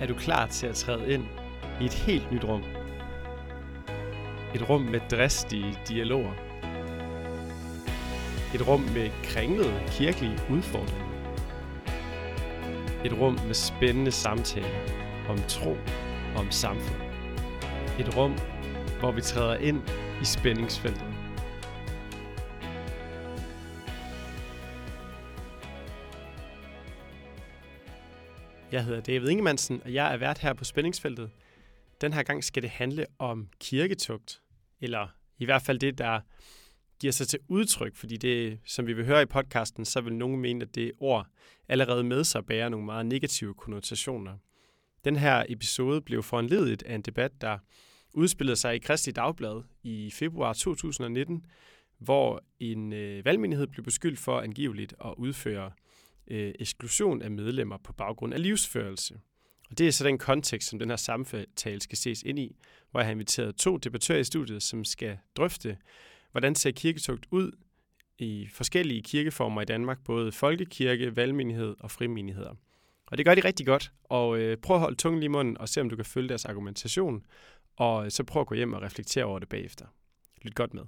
er du klar til at træde ind i et helt nyt rum. Et rum med dristige dialoger. Et rum med kringlede kirkelige udfordringer. Et rum med spændende samtaler om tro og om samfund. Et rum, hvor vi træder ind i spændingsfeltet. Jeg hedder David Ingemannsen, og jeg er vært her på Spændingsfeltet. Den her gang skal det handle om kirketugt, eller i hvert fald det, der giver sig til udtryk, fordi det, som vi vil høre i podcasten, så vil nogen mene, at det ord allerede med sig bærer nogle meget negative konnotationer. Den her episode blev foranledet af en debat, der udspillede sig i Kristi Dagblad i februar 2019, hvor en øh, valgmenighed blev beskyldt for angiveligt at udføre øh, eksklusion af medlemmer på baggrund af livsførelse. Og det er så den kontekst, som den her samtale skal ses ind i, hvor jeg har inviteret to debattører i studiet, som skal drøfte, hvordan ser kirketugt ud i forskellige kirkeformer i Danmark, både folkekirke, valgmenighed og frimenigheder. Og det gør de rigtig godt, og øh, prøv at holde tungen lige i munden og se, om du kan følge deres argumentation, og øh, så prøv at gå hjem og reflektere over det bagefter. Lyt godt med.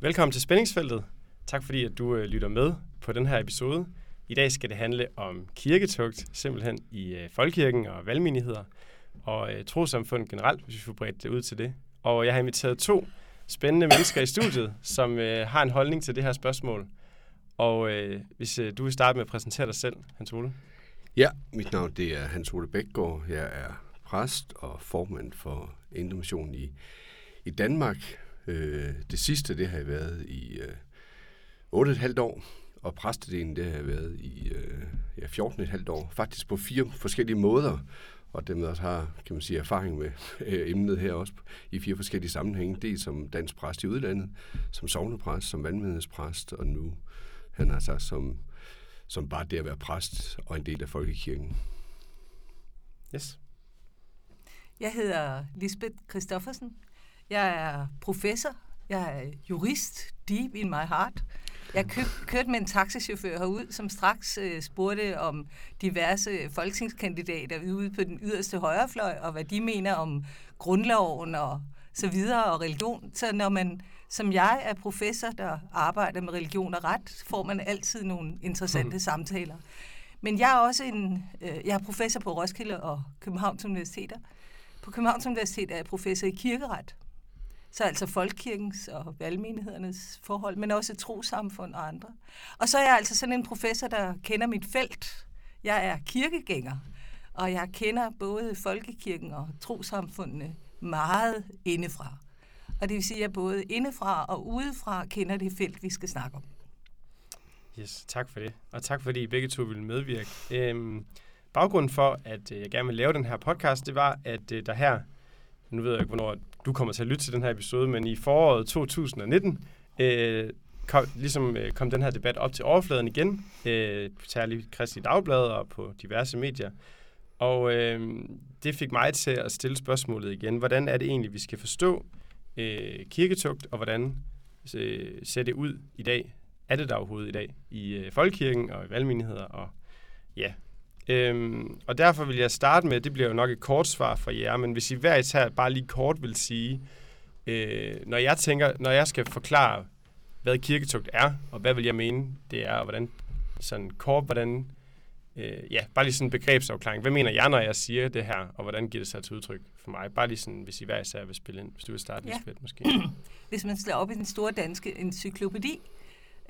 Velkommen til Spændingsfeltet. Tak fordi, at du øh, lytter med på den her episode. I dag skal det handle om kirketugt, simpelthen i øh, folkekirken og valgmenigheder, og øh, trosamfund generelt, hvis vi får bredt det ud til det. Og jeg har inviteret to spændende mennesker i studiet, som øh, har en holdning til det her spørgsmål. Og øh, hvis øh, du vil starte med at præsentere dig selv, Hans Ole. Ja, mit navn det er Hans Ole Bækgaard. Jeg er præst og formand for Indre i, i Danmark. Øh, det sidste, det har jeg været i øh, 8,5 år, og præstedelen, det har jeg været i øh, ja, 14,5 år. Faktisk på fire forskellige måder, og dem også har, kan man sige, erfaring med øh, emnet her også i fire forskellige sammenhænge. Det som dansk præst i udlandet, som sovnepræst, som vandmenighedspræst, og nu han har sagt som, som bare det at være præst og en del af folkekirken. Yes. Jeg hedder Lisbeth Christoffersen. Jeg er professor. Jeg er jurist, deep in my heart. Jeg køb, kørte med en taxichauffør herud, som straks øh, spurgte om diverse folketingskandidater ude på den yderste højrefløj, og hvad de mener om grundloven og så videre og religion. Så når man, som jeg er professor, der arbejder med religion og ret, får man altid nogle interessante mm. samtaler. Men jeg er også en, øh, jeg er professor på Roskilde og Københavns Universiteter. På Københavns Universitet er jeg professor i kirkeret. Så altså folkekirkens og valgmenighedernes forhold, men også trosamfund og andre. Og så er jeg altså sådan en professor, der kender mit felt. Jeg er kirkegænger, og jeg kender både folkekirken og trosamfundene meget indefra. Og det vil sige, at jeg både indefra og udefra kender det felt, vi skal snakke om. Yes, tak for det. Og tak fordi I begge to ville medvirke. Øhm, baggrunden for, at øh, jeg gerne vil lave den her podcast, det var, at øh, der her, nu ved jeg ikke, hvornår du kommer til at lytte til den her episode, men i foråret 2019 øh, kom, ligesom, øh, kom den her debat op til overfladen igen, øh, særligt Kristelig Dagblad og på diverse medier. Og øh, det fik mig til at stille spørgsmålet igen. Hvordan er det egentlig, vi skal forstå øh, kirketugt, og hvordan øh, ser det ud i dag? Er det der overhovedet i dag i øh, folkekirken og i valgmenigheder? Og ja, Øhm, og derfor vil jeg starte med, det bliver jo nok et kort svar fra jer, men hvis I hver især bare lige kort vil sige, øh, når jeg tænker, når jeg skal forklare, hvad kirketugt er, og hvad vil jeg mene, det er, og hvordan, sådan kort, hvordan, øh, ja, bare lige sådan en begrebsafklaring. Hvad mener jeg, når jeg siger det her, og hvordan giver det sig til udtryk for mig? Bare lige sådan, hvis I hver især vil spille ind, hvis du vil starte, ja. Lisbeth, måske. Hvis man slår op i den store danske encyklopædi,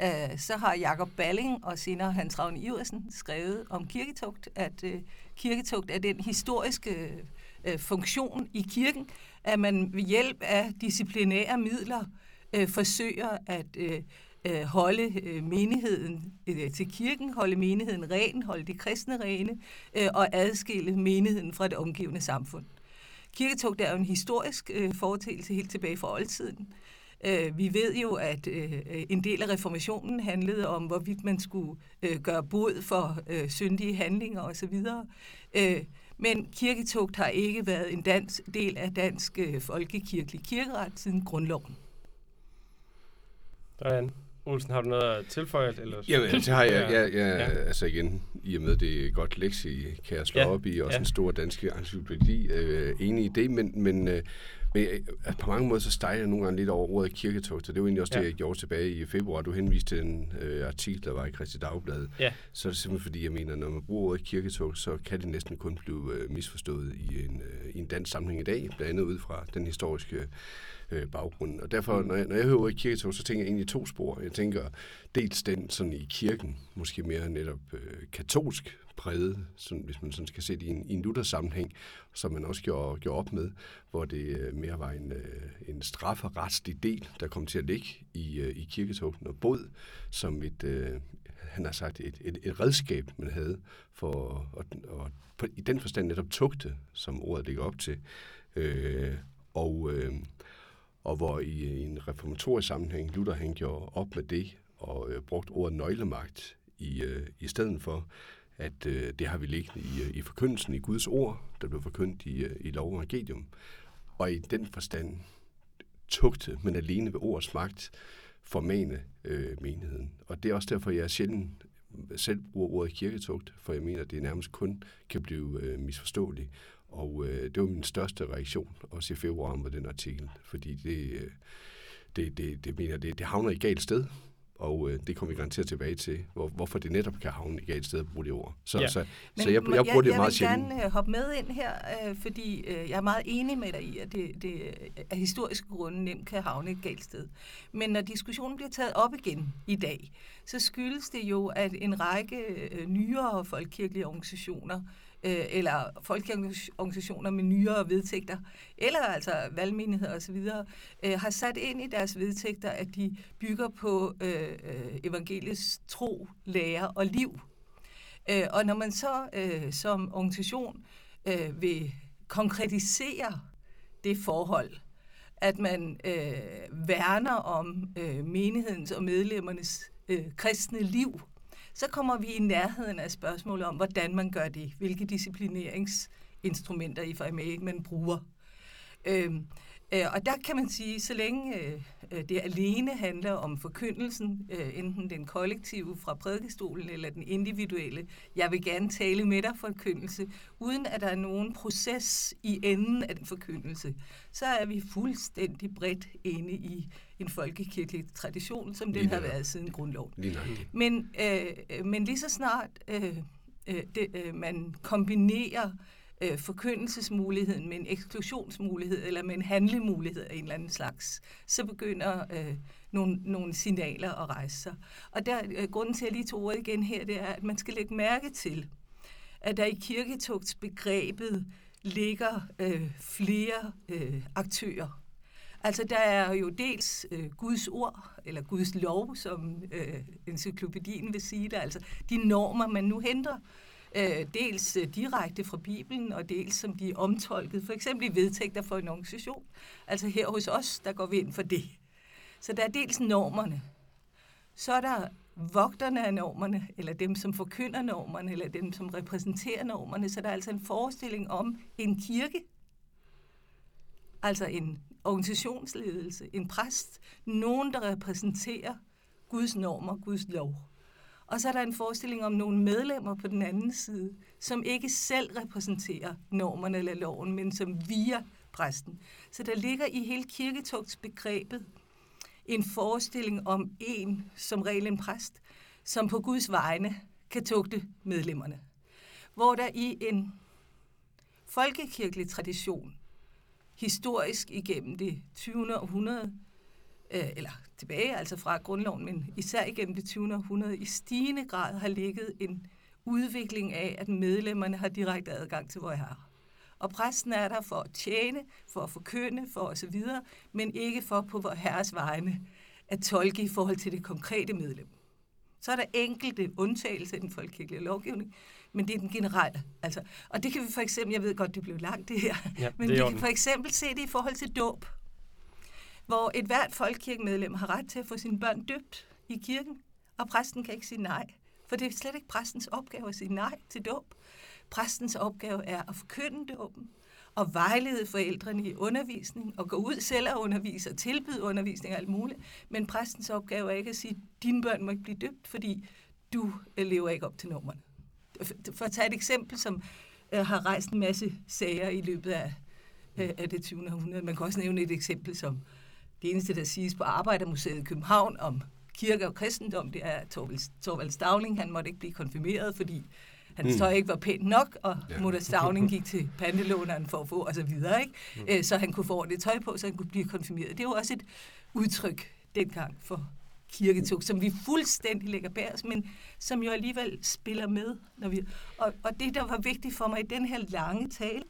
øh, så har Jakob Balling og senere Hans Ravn Iversen skrevet om kirketugt, at øh, kirketugt er den historiske øh, funktion i kirken, at man ved hjælp af disciplinære midler øh, forsøger at øh, øh, holde øh, menigheden øh, til kirken, holde menigheden ren, holde de kristne rene øh, og adskille menigheden fra det omgivende samfund. Kirketugt er jo en historisk øh, foretagelse helt tilbage fra oldtiden. Øh, vi ved jo, at øh, en del af reformationen handlede om, hvorvidt man skulle øh, gøre bod for øh, syndige handlinger osv. Øh, men kirketugt har ikke været en dans, del af dansk øh, folkekirkelig kirkeret siden grundloven. Sådan. Olsen, har du noget at tilføje? Eller? Jamen, det har jeg. Jeg, jeg, ja. Altså igen, i og med det er godt lektie, kan jeg slå ja. op i, også ja. en stor dansk encyklopædi, øh, enig i det, men, men øh, men øh, på mange måder, så stejler jeg nogle gange lidt over ordet kirketog, så det var egentlig også ja. det, jeg gjorde tilbage i februar. Du henviste til en øh, artikel, der var i Christi Dagblad. Ja. Så er det simpelthen fordi, jeg mener, når man bruger ordet kirketog, så kan det næsten kun blive øh, misforstået i en, øh, i en dansk sammenhæng i dag, blandt andet ud fra den historiske øh, baggrund. Og derfor, mm. når jeg, når jeg hører ordet kirketog, så tænker jeg egentlig to spor. Jeg tænker dels den sådan i kirken, måske mere netop øh, katolsk præget, sådan, hvis man sådan skal se det i en, i en Luther-sammenhæng, som man også gjorde, gjorde op med, hvor det øh, mere var en, øh, en strafferetslig del, der kom til at ligge i, øh, i kirketogten, og båd som et, øh, han har sagt, et, et, et redskab, man havde for at, at, på, i den forstand netop tugte, som ordet ligger op til. Øh, og, øh, og hvor i, øh, i en reformatorisk sammenhæng, Luther han gjorde op med det, og øh, brugt ordet nøglemagt i, øh, i stedet for, at øh, det har vi liggende i, øh, i forkyndelsen i Guds ord, der blev forkyndt i, øh, i lov og evangelium. Og i den forstand tugte, men alene ved ordets magt, formane øh, menigheden. Og det er også derfor, jeg sjældent selv bruger ordet kirketugt, for jeg mener, at det nærmest kun kan blive øh, misforståeligt. Og øh, det var min største reaktion, også i februar med den artikel, fordi det, øh, det, det, det mener, det, det havner i galt sted, og øh, det kommer vi garanteret tilbage til, hvor, hvorfor det netop kan havne i et sted at bruge det ord. Så, ja. så, Men, så jeg, jeg, jeg bruger det jeg meget sjældent. Jeg vil gerne øh, hoppe med ind her, øh, fordi øh, jeg er meget enig med dig i, at det, det af historiske grunde nemt kan havne et galt sted. Men når diskussionen bliver taget op igen i dag, så skyldes det jo, at en række øh, nyere folkekirkelige organisationer øh, Øh, eller folkeorganisationer med nyere vedtægter, eller altså valgmenigheder osv., øh, har sat ind i deres vedtægter, at de bygger på øh, øh, evangeliets tro, lære og liv. Øh, og når man så øh, som organisation øh, vil konkretisere det forhold, at man øh, værner om øh, menighedens og medlemmernes øh, kristne liv, så kommer vi i nærheden af spørgsmålet om, hvordan man gør det, hvilke disciplineringsinstrumenter i FMA man bruger. Øhm, øh, og der kan man sige, så længe øh, øh, det alene handler om forkyndelsen, øh, enten den kollektive fra prædikestolen eller den individuelle, jeg vil gerne tale med dig forkyndelse, uden at der er nogen proces i enden af den forkyndelse, så er vi fuldstændig bredt inde i en folkekirkelig tradition, som den har været siden grundloven. Men, øh, men lige så snart øh, øh, det, øh, man kombinerer øh, Øh, forkyndelsesmuligheden med en eksklusionsmulighed eller med en handlemulighed af en eller anden slags, så begynder øh, nogle, nogle signaler at rejse sig. Og der, øh, grunden til, at jeg lige tog ordet igen her, det er, at man skal lægge mærke til, at der i kirketugtsbegrebet ligger øh, flere øh, aktører. Altså der er jo dels øh, Guds ord, eller Guds lov, som øh, encyklopædien vil sige det, altså de normer, man nu henter, øh, dels øh, direkte fra Bibelen, og dels som de er omtolket, for eksempel i vedtægter for en organisation. Altså her hos os, der går vi ind for det. Så der er dels normerne, så er der vogterne af normerne, eller dem, som forkynder normerne, eller dem, som repræsenterer normerne. Så der er altså en forestilling om en kirke, altså en organisationsledelse, en præst, nogen, der repræsenterer Guds normer, Guds lov. Og så er der en forestilling om nogle medlemmer på den anden side, som ikke selv repræsenterer normerne eller loven, men som via præsten. Så der ligger i hele kirketugtsbegrebet en forestilling om en, som regel en præst, som på Guds vegne kan tugte medlemmerne. Hvor der i en folkekirkelig tradition, historisk igennem det 20. århundrede, øh, eller tilbage, altså fra grundloven, men især igennem det 20. århundrede, i stigende grad har ligget en udvikling af, at medlemmerne har direkte adgang til vor herre. Og præsten er der for at tjene, for at forkynde, for osv., men ikke for på vor herres vegne at tolke i forhold til det konkrete medlem. Så er der enkelte undtagelser i den folkekirkelige lovgivning, men det er den generelle. Altså, og det kan vi for eksempel, jeg ved godt, det blev langt det her, ja, men det vi kan for eksempel se det i forhold til dåb hvor et hvert folkekirkemedlem har ret til at få sine børn døbt i kirken, og præsten kan ikke sige nej. For det er slet ikke præstens opgave at sige nej til dåb. Præstens opgave er at forkynde dåben, og vejlede forældrene i undervisning, og gå ud selv og undervise og tilbyde undervisning og alt muligt. Men præstens opgave er ikke at sige, at dine børn må ikke blive døbt, fordi du øh, lever ikke op til nummerne. For at tage et eksempel, som øh, har rejst en masse sager i løbet af, øh, af det 20. århundrede. Man kan også nævne et eksempel som det eneste, der siges på Arbejdermuseet i København om kirke og kristendom, det er Torvald Stavling. Han måtte ikke blive konfirmeret, fordi hans mm. tøj ikke var pænt nok, og ja. Mutter Stavning gik til pantelåneren for at få, og så videre, ikke? Mm. Æ, så han kunne få det tøj på, så han kunne blive konfirmeret. Det var også et udtryk dengang for kirketog, som vi fuldstændig lægger bag os, men som jo alligevel spiller med. Når vi, og, og det, der var vigtigt for mig i den her lange tale,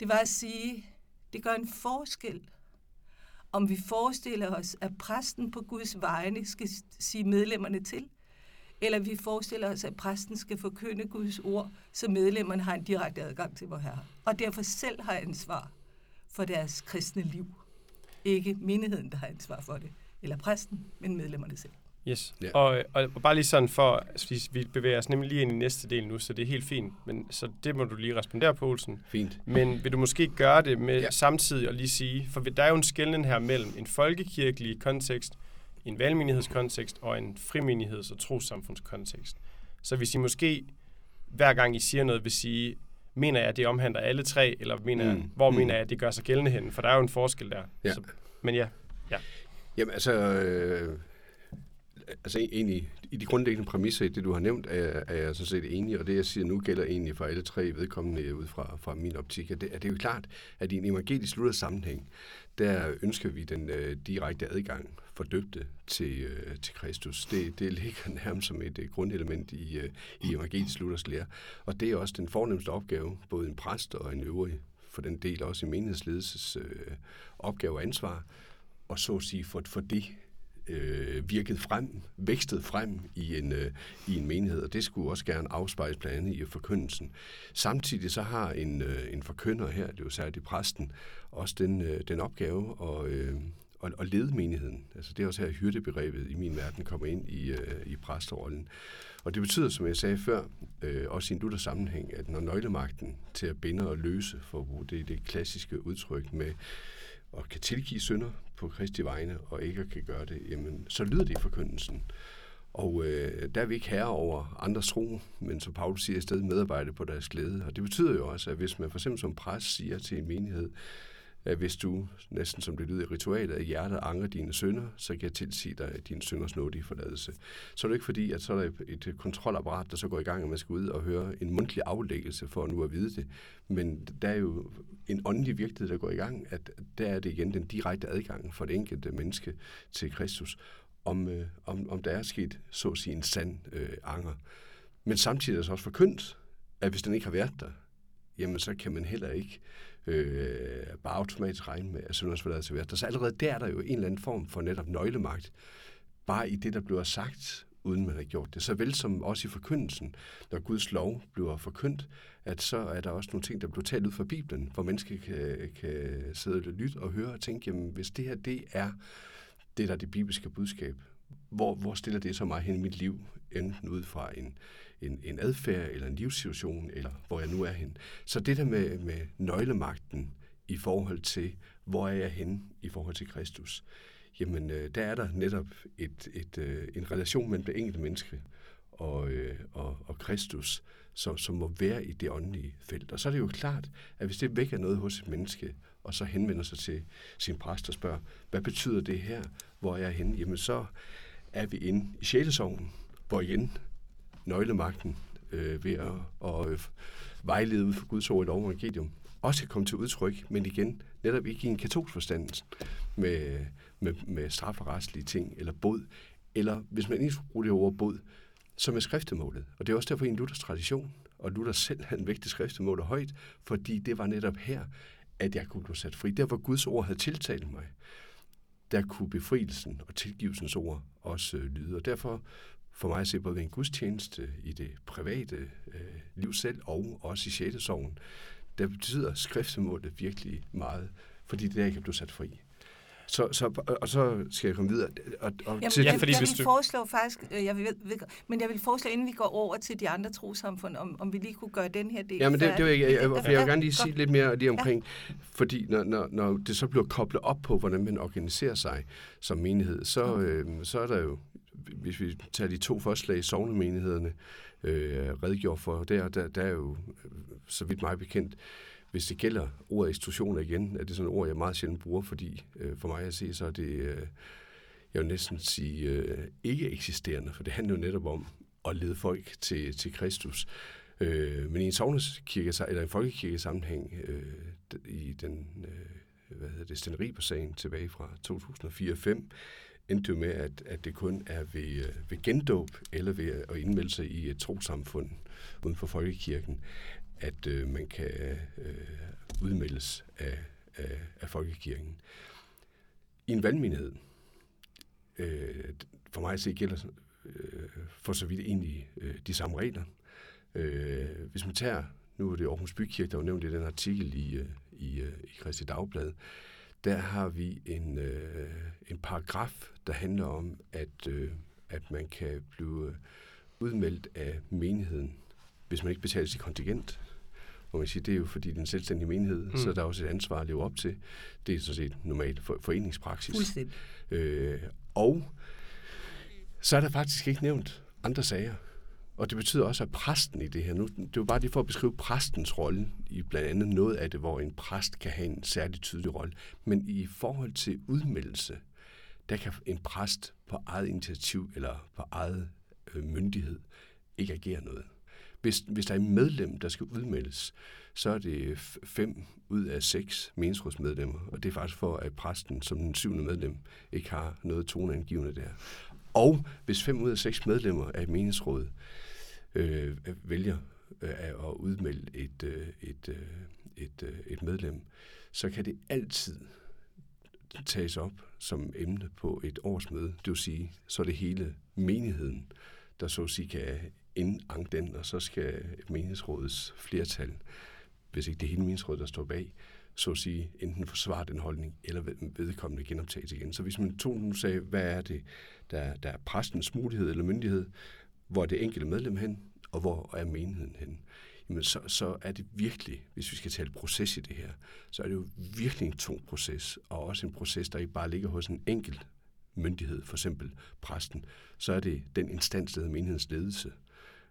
det var at sige, det gør en forskel, om vi forestiller os, at præsten på Guds vegne skal sige medlemmerne til, eller vi forestiller os, at præsten skal forkynde Guds ord, så medlemmerne har en direkte adgang til vor Herre. Og derfor selv har ansvar for deres kristne liv. Ikke menigheden, der har ansvar for det, eller præsten, men medlemmerne selv. Yes, ja. og, og, bare lige sådan for, vi, vi bevæger os nemlig lige ind i næste del nu, så det er helt fint, men så det må du lige respondere på, Olsen. Fint. Men vil du måske gøre det med ja. samtidig og lige sige, for der er jo en skældning her mellem en folkekirkelig kontekst, en valgmenighedskontekst og en frimenigheds- og trossamfundskontekst. Så hvis I måske hver gang I siger noget, vil sige, mener jeg, at det omhandler alle tre, eller mener mm. jeg, hvor mm. mener jeg, at det gør sig gældende hen? For der er jo en forskel der. Ja. Så, men ja. ja. Jamen altså, øh, altså e- egentlig, i de grundlæggende præmisser i det, du har nævnt, er, er jeg sådan set enig, og det, jeg siger nu, gælder egentlig for alle tre vedkommende øh, ud fra, fra min optik. At det, at det er jo klart, at i en evangelisk luther sammenhæng, der ønsker vi den øh, direkte adgang for døbte til, øh, til Kristus. Det, det ligger nærmest som et øh, grundelement i, øh, i evangelisk Luthers lære. Og det er også den fornemmeste opgave, både en præst og en øvrig, for den del også i menighedsledelses øh, opgave og ansvar, og så at sige for, for det øh, virket frem, vækstet frem i en, øh, i en menighed, og det skulle også gerne afspejles blandt andet i forkyndelsen. Samtidig så har en, øh, en forkynder her, det er jo særligt præsten, også den, øh, den opgave at, øh, at, at lede menigheden. Altså det er også her hyrdebegrebet i min verden kommer ind i, øh, i præsterollen. Og det betyder, som jeg sagde før, øh, også i en lutter sammenhæng, at når nøglemagten til at binde og løse, for det det klassiske udtryk med og kan tilgive synder på Kristi vegne, og ikke kan gøre det, jamen, så lyder det i forkyndelsen. Og øh, der er vi ikke herre over andres tro, men som Paulus siger, stadig medarbejde på deres glæde. Og det betyder jo også, at hvis man for eksempel som præst siger til en menighed, at hvis du, næsten som det lyder i ritualet, af hjertet angrer dine synder, så kan jeg tilsige dig at din synders nådige forladelse. Så er det ikke fordi, at så er der et kontrolapparat, der så går i gang, og man skal ud og høre en mundtlig aflæggelse for nu at vide det. Men der er jo en åndelig virkelighed, der går i gang, at der er det igen den direkte adgang for det enkelte menneske til Kristus, om, øh, om, om der er sket, så at sige, en sand øh, anger. Men samtidig er det så også forkyndt, at hvis den ikke har været der, jamen så kan man heller ikke øh, bare automatisk regne med, at syndernes til været. Så allerede der er der jo en eller anden form for netop nøglemagt, bare i det, der bliver sagt, uden man har gjort det. Så vel som også i forkyndelsen, når Guds lov bliver forkyndt, at så er der også nogle ting, der bliver talt ud fra Bibelen, hvor mennesker kan, kan sidde og lytte og høre og tænke, jamen hvis det her, det er det, der er det bibelske budskab, hvor, hvor stiller det så mig hen i mit liv, enten ud fra en, en, en adfærd eller en livssituation, eller hvor jeg nu er hen. Så det der med, med nøglemagten i forhold til, hvor er jeg hen i forhold til Kristus, jamen øh, der er der netop et, et, øh, en relation mellem det enkelte menneske og, øh, og, og Kristus, som, som må være i det åndelige felt. Og så er det jo klart, at hvis det vækker noget hos et menneske, og så henvender sig til sin præst og spørger, hvad betyder det her, hvor er jeg henne? Jamen så er vi inde i sjælesorgen, hvor igen nøglemagten øh, ved at, at øh, vejlede ud for Guds ord i lov og evangelium, også kan komme til udtryk, men igen, netop ikke i en katolsk forstand med, med, med strafferetslige ting eller bod, eller hvis man ikke skulle bruge det ord bod, som er skriftemålet. Og det er også derfor i en Luthers tradition, og Luther selv havde en vigtig skriftemål højt, fordi det var netop her, at jeg kunne blive sat fri. Der hvor Guds ord havde tiltalt mig, der kunne befrielsen og tilgivelsens ord også øh, lyde. Og derfor for mig at se både ved en gudstjeneste i det private øh, liv selv og også i sjældesovnen, der betyder skriftemålet virkelig meget, fordi det er, jeg kan blive sat fri. Så, så, og så skal jeg komme videre. Og, og Jamen, til, Ja, jeg, fordi jeg hvis vil du- foreslå faktisk, øh, jeg vil, vil, men jeg vil foreslå, inden vi går over til de andre trosamfund, om, om vi lige kunne gøre den her del Ja, men det, det vil jeg, jeg, jeg, jeg, jeg vil gerne lige sige lidt mere lige omkring, fordi når, når, når det så bliver koblet op på, hvordan man organiserer sig som menighed, så, øh, så er der jo, hvis vi tager de to forslag, sovnemenighederne, øh, redegjort for, der, der, der er jo, øh, så vidt mig bekendt, hvis det gælder ordet institutioner igen, er det sådan et ord, jeg meget sjældent bruger, fordi øh, for mig at se, så er det, øh, jeg vil næsten sige, øh, ikke eksisterende, for det handler jo netop om at lede folk til, til Kristus. Øh, men i en sovneskirke, eller en folkekirke sammenhæng, øh, i den, øh, hvad hedder det, Steneriber-sagen tilbage fra 2004-5, endte jo med, at, at det kun er ved, øh, ved gendåb eller ved at indmelde sig i et trosamfund uden for folkekirken, at øh, man kan øh, udmeldes af, af, af folkekirken. I en valgmenighed, øh, for mig at se, gælder øh, for så vidt egentlig øh, de samme regler. Øh, hvis man tager, nu er det Aarhus Bykirke, der var nævnt i den artikel i, øh, i, øh, i Christi Dagblad, der har vi en, øh, en paragraf, der handler om, at, øh, at man kan blive udmeldt af menigheden, hvis man ikke betaler sit kontingent. Og man siger, det er jo fordi, det er en selvstændig menighed, mm. så der er også et ansvar at leve op til. Det er sådan set normalt for, foreningspraksis. Fuldstændig. Øh, og så er der faktisk ikke nævnt andre sager. Og det betyder også, at præsten i det her, nu, det var bare lige for at beskrive præstens rolle i blandt andet noget af det, hvor en præst kan have en særlig tydelig rolle. Men i forhold til udmeldelse, der kan en præst på eget initiativ eller på eget øh, myndighed ikke agere noget. Hvis, hvis der er en medlem, der skal udmeldes, så er det fem ud af seks meningsrådsmedlemmer, og det er faktisk for, at præsten som den syvende medlem ikke har noget toneangivende der. Og hvis fem ud af seks medlemmer af et meningsråd øh, vælger øh, at udmelde et, øh, et, øh, et, øh, et medlem, så kan det altid tages op som emne på et årsmøde. Det vil sige, så er det hele menigheden, der så at sige kan indanke den, og så skal menighedsrådets flertal, hvis ikke det hele menighedsrådet, der står bag, så at sige, enten forsvare den holdning, eller vedkommende genoptages igen. Så hvis man tog nu sagde, hvad er det, der, der er præstens mulighed eller myndighed, hvor er det enkelte medlem hen, og hvor er menigheden hen, jamen så, så er det virkelig, hvis vi skal tale proces i det her, så er det jo virkelig en tung proces, og også en proces, der ikke bare ligger hos en enkelt myndighed, for eksempel præsten, så er det den instans, der hedder menighedens ledelse,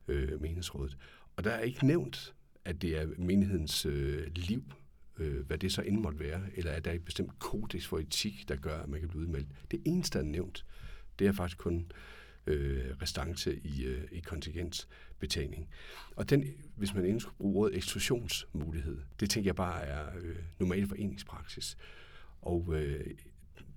øh, menighedsrådet. Og der er ikke nævnt, at det er menighedens øh, liv, øh, hvad det så end måtte være, eller at der er et bestemt kodex for etik, der gør, at man kan blive udmeldt. Det eneste, der er nævnt, det er faktisk kun øh, restance i, øh, i kontingensbetaling. Og den, hvis man endelig skulle bruge ordet eksklusionsmulighed, det tænker jeg bare er øh, normal foreningspraksis. Og øh,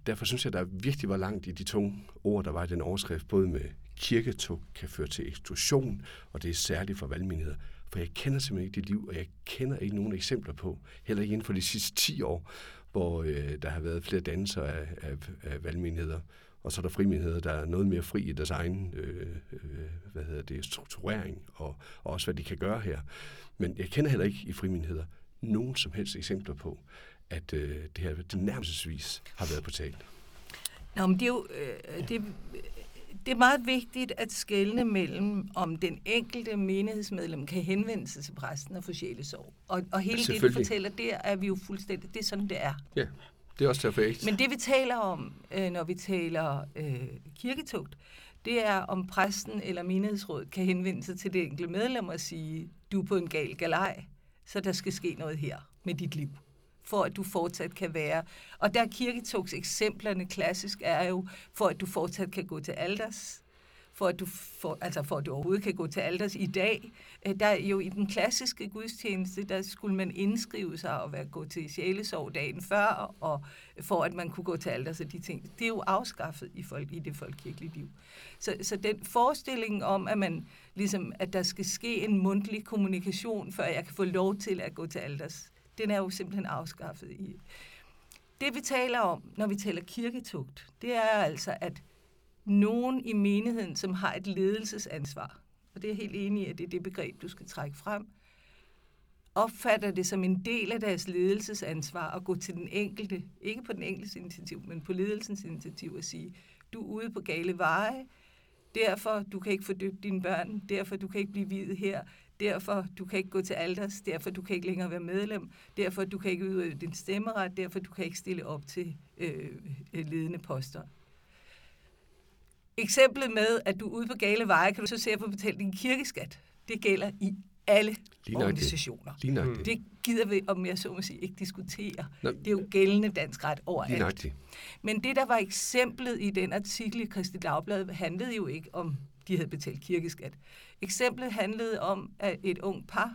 derfor synes jeg, der virkelig var langt i de tunge ord, der var i den overskrift, både med kirketog kan føre til eksklusion, og det er særligt for valgmenigheder. For jeg kender simpelthen ikke det liv, og jeg kender ikke nogen eksempler på, heller ikke inden for de sidste 10 år, hvor øh, der har været flere danser af, af, af valgmenigheder. Og så er der frimenigheder, der er noget mere fri i deres egen øh, øh, hvad hedder det, strukturering, og, og også hvad de kan gøre her. Men jeg kender heller ikke i frimenigheder nogen som helst eksempler på, at øh, det her det nærmelsesvis har været på tale. Nå, men det er jo øh, det, det er meget vigtigt at skelne mellem, om den enkelte menighedsmedlem kan henvende sig til præsten og få sjælesorg. Og, og hele det, du fortæller, der er vi jo fuldstændig, det er sådan, det er. Ja, det er også perfekt. Men det, vi taler om, øh, når vi taler øh, kirketugt, det er, om præsten eller menighedsrådet kan henvende sig til det enkelte medlem og sige, du er på en gal galej, så der skal ske noget her med dit liv for at du fortsat kan være. Og der kirketugts eksemplerne klassisk er jo, for at du fortsat kan gå til alders, for at du, for, altså for at du overhovedet kan gå til alders i dag. Øh, der jo i den klassiske gudstjeneste, der skulle man indskrive sig og være, gå til sjælesorg dagen før, og for at man kunne gå til alders og de ting. Det er jo afskaffet i, folk, i det folkekirkelige liv. Så, så den forestilling om, at, man, ligesom, at der skal ske en mundtlig kommunikation, før jeg kan få lov til at gå til alders, den er jo simpelthen afskaffet i. Det vi taler om, når vi taler kirketugt, det er altså, at nogen i menigheden, som har et ledelsesansvar, og det er helt enig i, at det er det begreb, du skal trække frem, opfatter det som en del af deres ledelsesansvar at gå til den enkelte, ikke på den enkeltes initiativ, men på ledelsens initiativ og sige, du er ude på gale veje, derfor du kan ikke få døbt dine børn, derfor du kan ikke blive videt her, derfor du kan ikke gå til alders, derfor du kan ikke længere være medlem, derfor du kan ikke udøve din stemmeret, derfor du kan ikke stille op til øh, ledende poster. Eksemplet med, at du er ude på gale veje, kan du så se at få betalt din kirkeskat. Det gælder i alle Lige organisationer. Lige nøjagtigt. Det gider vi, om jeg så må sige, ikke diskutere. Nå, Det er jo gældende dansk ret Lige overalt. nøjagtigt. Men det, der var eksemplet i den artikel i Kristi Dagblad, handlede jo ikke om, de havde betalt kirkeskat. Eksemplet handlede om at et ung par,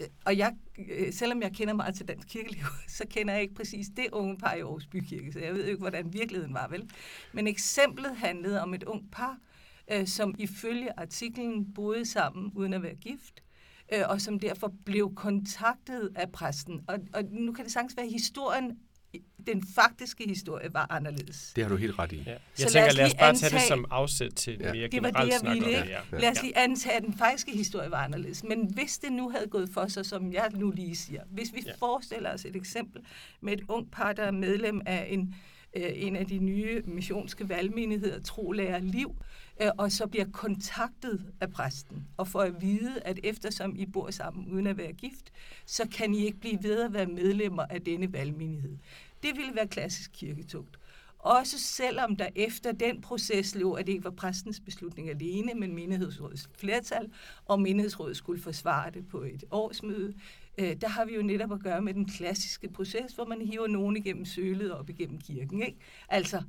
Øh, og jeg, øh, selvom jeg kender meget til dansk kirkeliv, så kender jeg ikke præcis det unge par i Aarhus Bykirke, så jeg ved ikke, hvordan virkeligheden var, vel? Men eksemplet handlede om et ungt par, øh, som ifølge artiklen boede sammen uden at være gift, øh, og som derfor blev kontaktet af præsten. Og, og nu kan det sagtens være, at historien, den faktiske historie var anderledes. Det har du helt ret i. Ja. Jeg Så lad tænker, os lad os bare tage det antage- som afsæt til Ja. mere Det var det, generelt jeg ville, det. ikke? Ja. Lad os lige antage, at den faktiske historie var anderledes. Men hvis det nu havde gået for sig, som jeg nu lige siger, hvis vi Ja. ja. forestiller os et eksempel med et ung par, der er medlem af en, øh, en af de nye missionske valgmenigheder, Trolærer Liv, øh, og så bliver kontaktet af præsten og får at vide, at eftersom I bor sammen uden at være gift, så kan I ikke blive ved at være medlemmer af denne valgmenighed. Det ville være klassisk kirketugt. Også selvom der efter den proces lå, at det ikke var præstens beslutning alene, men menighedsrådets flertal, og menighedsrådet skulle forsvare det på et årsmøde, øh, der har vi jo netop at gøre med den klassiske proces, hvor man hiver nogen igennem sølet og op igennem kirken. Ikke? Altså,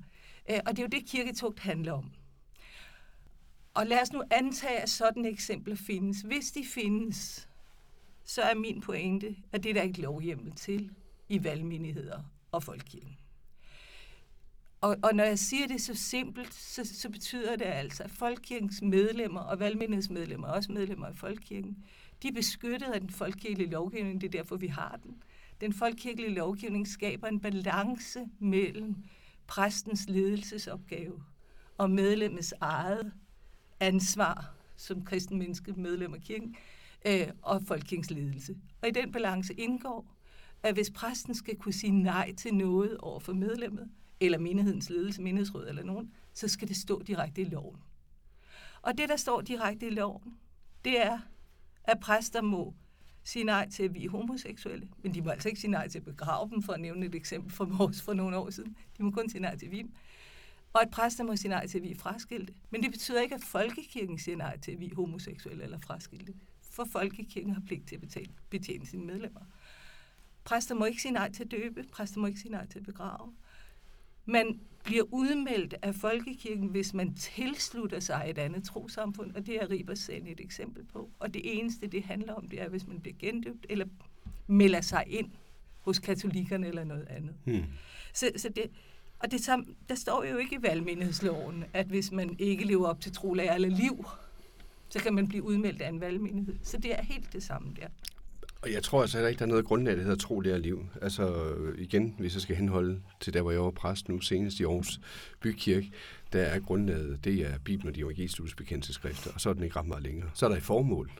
øh, og det er jo det, kirketugt handler om. Og lad os nu antage, at sådan eksempler findes. Hvis de findes, så er min pointe, at det er der ikke lovhjemmel til i valgmenigheder og folkekirken. Og, og når jeg siger det så simpelt, så, så betyder det altså, at folkekirkens medlemmer og valgmenighedsmedlemmer, også medlemmer af folkekirken, de er beskyttet af den folkekirkelige lovgivning, det er derfor, vi har den. Den folkekirkelige lovgivning skaber en balance mellem præstens ledelsesopgave og medlemmets eget ansvar som kristen menneske, medlem af kirken, øh, og folkekirkens ledelse. Og i den balance indgår, at hvis præsten skal kunne sige nej til noget over for medlemmet, eller menighedens ledelse, menighedsråd eller nogen, så skal det stå direkte i loven. Og det, der står direkte i loven, det er, at præster må sige nej til at vi er homoseksuelle, men de må altså ikke sige nej til at begrave dem, for at nævne et eksempel fra vores for nogle år siden. De må kun sige nej til vim. Og at præster må sige nej til, at vi er fraskilte. Men det betyder ikke, at folkekirken siger nej til, at vi er homoseksuelle eller fraskilte. For folkekirken har pligt til at betale, betjene sine medlemmer. Præster må ikke sige nej til at døbe. Præster må ikke sige nej til at begrave. Man bliver udmeldt af folkekirken, hvis man tilslutter sig et andet trosamfund, og det er Ribers et eksempel på. Og det eneste, det handler om, det er, hvis man bliver gendøbt eller melder sig ind hos katolikkerne eller noget andet. Hmm. Så, så det, og det samme, der står jo ikke i valgmenighedsloven, at hvis man ikke lever op til trolærer eller liv, så kan man blive udmeldt af en valgmenighed. Så det er helt det samme der. Og jeg tror altså heller ikke, der er noget grundlag, der hedder tro, lære liv. Altså igen, hvis jeg skal henholde til der, hvor jeg var præst nu senest i Aarhus Bykirke, der er grundlaget, det er Bibelen og de evangeliske bekendelseskrifter, og så er den ikke ret meget længere. Så er der i formål.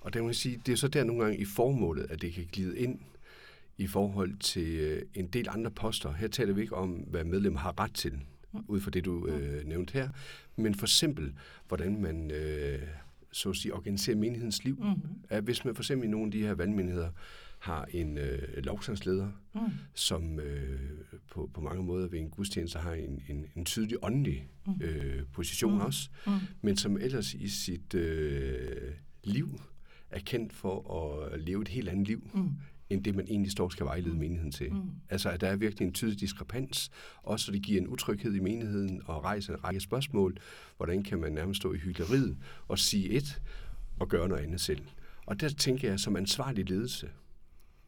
Og der må jeg sige, det er så der nogle gange i formålet, at det kan glide ind i forhold til øh, en del andre poster. Her taler vi ikke om, hvad medlemmer har ret til, ud fra det, du øh, nævnte her, men for eksempel, hvordan man øh, så at sige, organiserer menighedens liv. Mm-hmm. At hvis man for eksempel i nogle af de her valgmenigheder har en øh, lovsangsleder, Mm. som øh, på, på mange måder ved en gudstjeneste har en, en, en tydelig åndelig øh, position Mm. også, Mm. men som ellers i sit øh, liv er kendt for at leve et helt andet liv, Mm. End det man egentlig står og skal vejlede menigheden til. Mm. Altså, at der er virkelig en tydelig diskrepans, også så det giver en utryghed i menigheden og rejser en række spørgsmål. Hvordan kan man nærmest stå i hyggeleriet og sige et og gøre noget andet selv? Og der tænker jeg, som ansvarlig ledelse,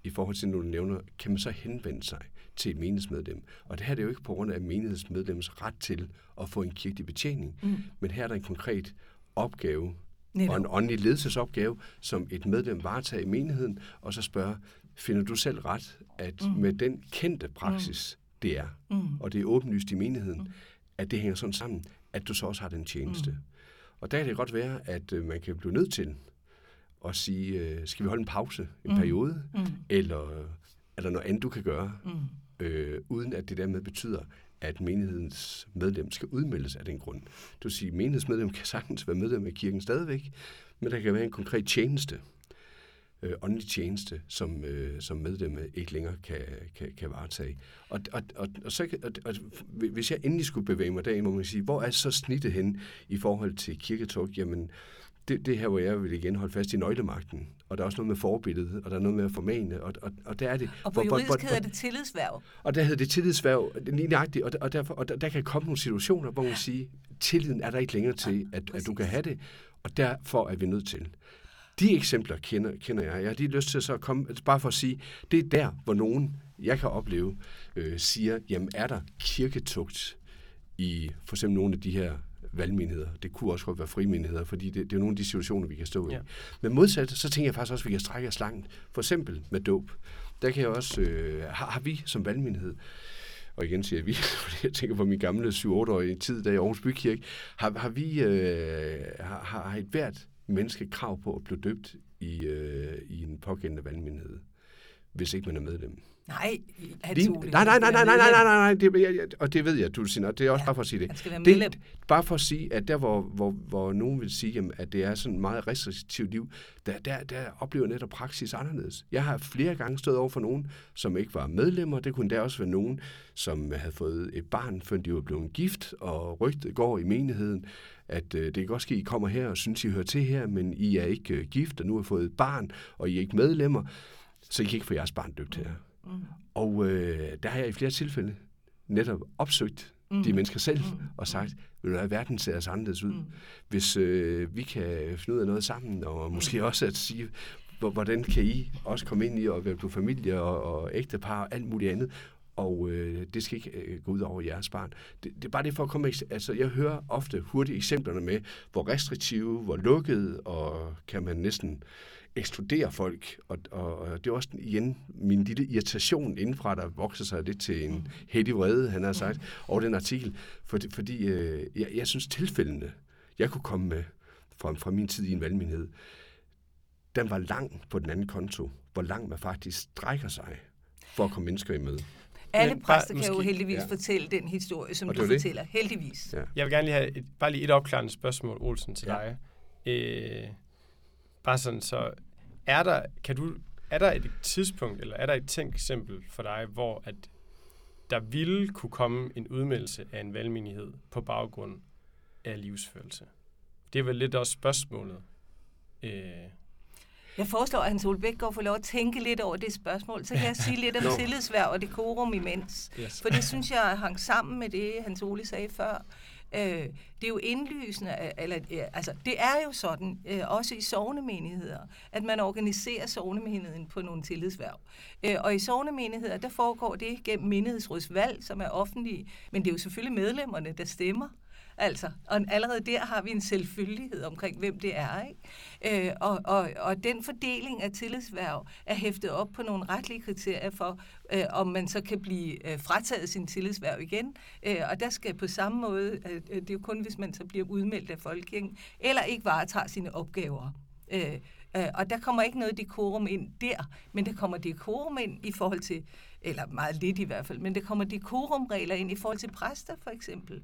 i forhold til, når du nævner, kan man så henvende sig til et menighedsmedlem. Og det her er det jo ikke på grund af menighedsmedlems ret til at få en kirkelig betjening, Mm. men her er der en konkret opgave, og Netop. en åndelig ledelsesopgave, som et medlem varetager i menigheden, og så spørger, finder du selv ret, at mm. Mm. med den kendte praksis, mm. det er, Mm. og det er åbenlyst i menigheden, Mm. at det hænger sådan sammen, at du så også har den tjeneste. Mm. Og der kan det godt være, at øh, man kan blive nødt til og sige, øh, skal vi holde en pause en Mm. periode, Mm. eller er der noget andet, du kan gøre, Mm. øh, uden at det dermed betyder, at menighedens medlem skal udmeldes af den grund. Du vil sige, menighedsmedlem kan sagtens være medlem af kirken stadigvæk, men der kan være en konkret tjeneste, øh, åndelig tjeneste, som, øh, som medlemmet ikke længere kan, kan, kan varetage. Og, og, og, og, så, og, og hvis jeg endelig skulle bevæge mig derind, må man sige, hvor er så snittet hen i forhold til kirketog? Jamen, det, det her, hvor jeg vil igen holde fast i nøglemagten. Og der er også noget med forbilledet, og der er noget med at formane, og, og, og der er det... Og på hvor- hvor- juridisk hvor- hedder det tillidsværv. og der hedder det tillidsværv, lige nøjagtigt, og, og, derfor, og der, der kan komme nogle situationer, hvor man siger, tilliden er der ikke længere til, at, at du kan have det, og derfor er vi nødt til. De eksempler kender, kender jeg. Jeg har lige lyst til så at komme, altså bare for at sige, det er der, hvor nogen, jeg kan opleve, øh, siger, jamen er der kirketugt i for eksempel nogle af de her valgmenigheder. Det kunne også godt være frimenigheder, fordi det, det er nogle af de situationer, vi kan stå i. Ja. Men modsat, så tænker jeg faktisk også, at vi kan strække os langt. For eksempel med dåb. Der kan jeg også, øh, har, har vi som valgmenighed, og igen siger vi, fordi jeg tænker på min gamle 7-8-årige tid, der i Aarhus Bykirke, har, har vi, øh, har, har har et hvert menneske krav på at blive døbt i, øh, i en pågældende valgmenighed, hvis ikke man er medlem. Nej, Hans Ole, nej, nej, nej, nej, nej, nej, nej, nej, det, jeg, jeg, og det ved jeg, du siger, det er også Ja, bare for at sige det. Det bare for at sige, at der, hvor, hvor, hvor nogen vil sige, jamen, at det er sådan et meget restriktivt liv, der, der, der oplever netop praksis anderledes. Jeg har flere gange stået over for nogen, som ikke var medlemmer. Det kunne der også være nogen, som havde fået et barn, før de var blevet gift, og rygtet går i menigheden, at øh, det kan godt ske, at I kommer her og synes, I hører til her, men I er ikke øh, gift, og nu har fået et barn, og I er ikke medlemmer, så I kan ikke få jeres barn døbt her. Mm. Og øh, der har jeg i flere tilfælde netop opsøgt Mm. de mennesker selv Mm. og sagt, vil du have, verden ser os anderledes ud. Mm. Hvis øh, vi kan finde ud af noget sammen, og måske også at sige, hvor- hvordan kan I også komme ind i at på familie og, og ægtepar og alt muligt andet, og øh, det skal ikke øh, gå ud over jeres barn. Det, det er bare det for at komme... Altså, jeg hører ofte hurtigt eksemplerne med, hvor restriktive, hvor lukkede, og kan man næsten ekskludere folk. Og, og, og det er også igen min lille irritation indenfra, der vokser sig lidt til en heldig vrede, han har sagt, over den artikel. Fordi, fordi øh, jeg, jeg synes tilfældene, jeg kunne komme med fra, fra min tid i en valgmenighed, den var lang på den anden konto, hvor langt man faktisk strækker sig for at komme mennesker i møde. Alle Men bare præster kan jo heldigvis ja. fortælle den historie, som du det. fortæller. Heldigvis. Ja. Jeg vil gerne lige have et, bare lige et opklarende spørgsmål, Olsen, til Ja. dig. Øh, bare sådan, så er der, kan du, er der et tidspunkt, eller er der et tænkt eksempel for dig, hvor at der ville kunne komme en udmeldelse af en valgmenighed på baggrund af livsførelse? Det er vel lidt også spørgsmålet. Øh, Jeg foreslår, at Hans Ole Bækgaard får lov at tænke lidt over det spørgsmål. Så kan jeg sige lidt om tillidsværv og dekorum imens. yes. For det synes jeg hang sammen med det, Hans Ole sagde før. Øh, det er jo indlysende, eller, altså det er jo sådan, øh, også i sovnemenigheder, at man organiserer sovnemenigheden på nogle tillidsværv. Øh, og i sovnemenigheder, der foregår det gennem menighedsrådsvalg, som er offentlige, men det er jo selvfølgelig medlemmerne, der stemmer. Altså, og allerede der har vi en selvfølgelighed omkring, hvem det er. Ikke? Øh, og, og, og den fordeling af tillidsværv er hæftet op på nogle retlige kriterier for, øh, om man så kan blive øh, frataget sin tillidsværv igen. Øh, og der skal på samme måde, øh, øh, det er jo kun, hvis man så bliver udmeldt af folkekirken, eller ikke varetager sine opgaver. Øh, øh, og der kommer ikke noget dekorum ind der, men der kommer dekorum ind i forhold til, eller meget lidt i hvert fald, men der kommer dekorumregler ind i forhold til præster for eksempel. Øh,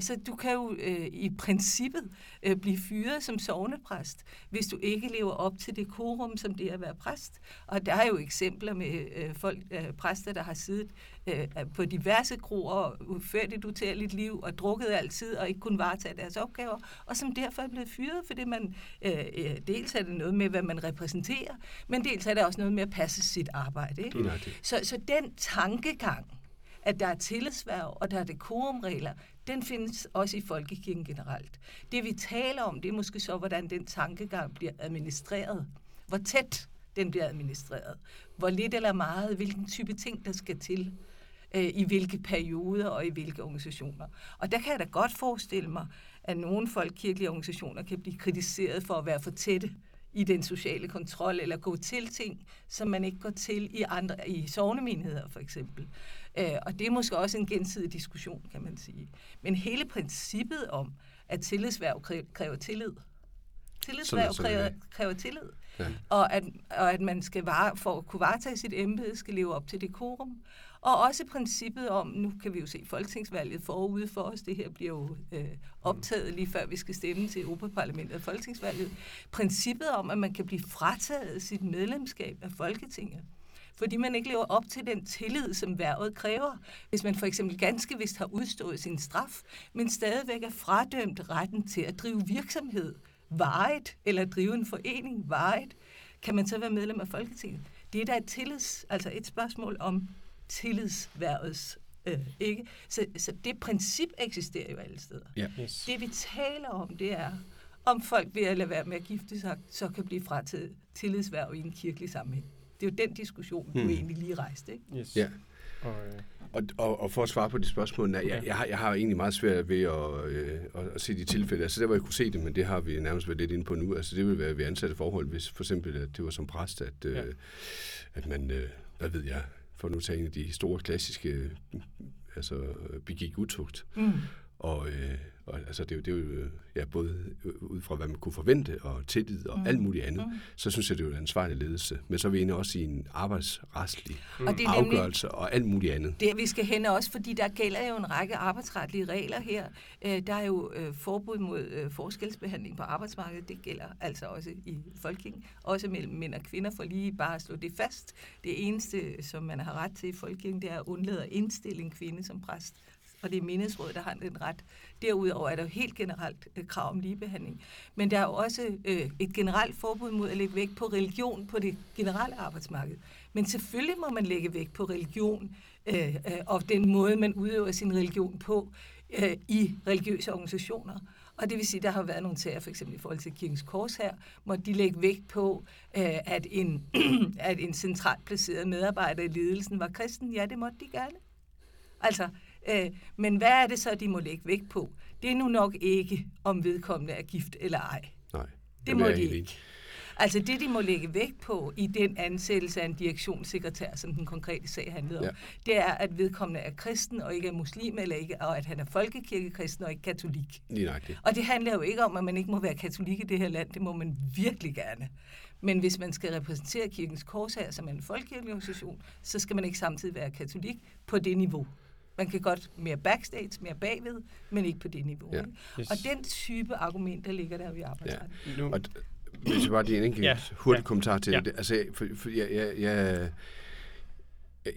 så du kan jo øh, i princippet øh, blive fyret som sovnepræst, hvis du ikke lever op til det korum, som det er at være præst. Og der er jo eksempler med øh, folk, øh, præster, der har siddet øh, på diverse kroer og ført et utærligt liv og drukket altid og ikke kunne varetage deres opgaver, og som derfor er blevet fyret, fordi man øh, øh, dels er det noget med, hvad man repræsenterer, men dels er det også noget med at passe sit arbejde. Ikke? Så, så den tankegang, at der er tillidsværv og der er dekorumregler, den findes også i folkekirken generelt. Det vi taler om, det er måske så, hvordan den tankegang bliver administreret. Hvor tæt den bliver administreret. Hvor lidt eller meget, hvilken type ting, der skal til øh, i hvilke perioder og i hvilke organisationer. Og der kan jeg da godt forestille mig, at nogle folkekirkelige organisationer kan blive kritiseret for at være for tætte i den sociale kontrol, eller gå til ting, som man ikke går til i andre i sovnemenigheder for eksempel. Øh, og det er måske også en gensidig diskussion, kan man sige. Men hele princippet om, at tillidsværv kræ- kræver tillid, er kræver, kræver tillid. Ja. Og, at, og at man skal vare, for at kunne varetage sit embede, skal leve op til dekorum. Og også princippet om, nu kan vi jo se folketingsvalget forude for os, det her bliver jo øh, optaget lige før vi skal stemme til Europaparlamentet og folketingsvalget. Princippet om, at man kan blive frataget sit medlemskab af Folketinget fordi man ikke lever op til den tillid, som værvet kræver. Hvis man for eksempel ganske vist har udstået sin straf, men stadigvæk er fradømt retten til at drive virksomhed varet, eller drive en forening varet, kan man så være medlem af Folketinget. Det er da et tillids, altså et spørgsmål om tillidsværvets Øh, ikke? Så, så det princip eksisterer jo alle steder. Ja. Yes. Det vi taler om, det er, om folk ved at lade være med at gifte sig, så kan blive frataget tillidsværv i en kirkelig sammenhæng. Det er jo den diskussion, du Hmm. egentlig lige rejste. Ikke? Yes. Ja. Og, øh, Og, og, og for at svare på de spørgsmål, jeg, jeg, jeg, har, jeg har egentlig meget svært ved at, øh, at, at se de tilfælde. Altså der, hvor jeg kunne se det, men det har vi nærmest været lidt inde på nu. Altså det vil være ved ansatte forhold, hvis for eksempel at det var som præst, at, øh, Ja. at man, øh, hvad ved jeg, for nu tage en af de store klassiske, altså begik utugt. Mm. Og, øh, og altså, det, er jo- det er jo øh, ja, både ud fra, hvad man kunne forvente, og tillid og Mm. mm. alt muligt andet, Mm. mm. så synes jeg, det er jo en ansvarlig ledelse. Men så er vi inde også i en arbejdsretslig Og det er afgørelse og alt muligt andet. det, vi skal hen også, fordi der gælder jo en række arbejdsretlige regler her. Øh, Der er jo øh, forbud mod øh, forskelsbehandling på arbejdsmarkedet. Det gælder altså også i folkekirken. Også mellem mænd og kvinder, for lige bare at slå det fast. Det eneste, som man har ret til i folkekirken, det er at undlade at indstille en kvinde som præst. Og det er menighedsrådet, der har den ret. Derudover er der jo helt generelt øh, krav om ligebehandling. Men der er jo også øh, et generelt forbud mod at lægge vægt på religion på det generelle arbejdsmarked. Men selvfølgelig må man lægge vægt på religion øh, øh, og den måde, man udøver sin religion på øh, i religiøse organisationer. Og det vil sige, der har været nogle sager, for eksempel i forhold til Kirkens Kors her, hvor de lægge vægt på, øh, at, en, at en centralt placeret medarbejder i ledelsen var kristen. Ja, det måtte de gerne. Altså, øh, men hvad er det så, de må lægge vægt på? Det er nu nok ikke, om vedkommende er gift eller ej. Nej, Det må er de ikke. Altså det, de må lægge vægt på i den ansættelse af en direktionssekretær, som den konkrete sag handlede om, ja. Det er, at vedkommende er kristen og ikke er muslim, eller ikke, og at han er folkekirkekristen og ikke katolik. Lige nøjagtigt. Og det handler jo ikke om, at man ikke må være katolik i det her land. Det må man virkelig gerne. Men hvis man skal repræsentere kirkens kors her som en folkekirkelig organisation, så skal man ikke samtidig være katolik på det niveau. Man kan godt mere backstage, mere bagved, men ikke på det niveau. Ja. ikke? Yes. Og den type argumenter ligger der jo i arbejdsretten. nu, Og d- hvis jeg bare lige en enkelt Ja, ja, hurtig ja. ja. kommentar til Ja. ja. det. Altså, for, for jeg, jeg, jeg,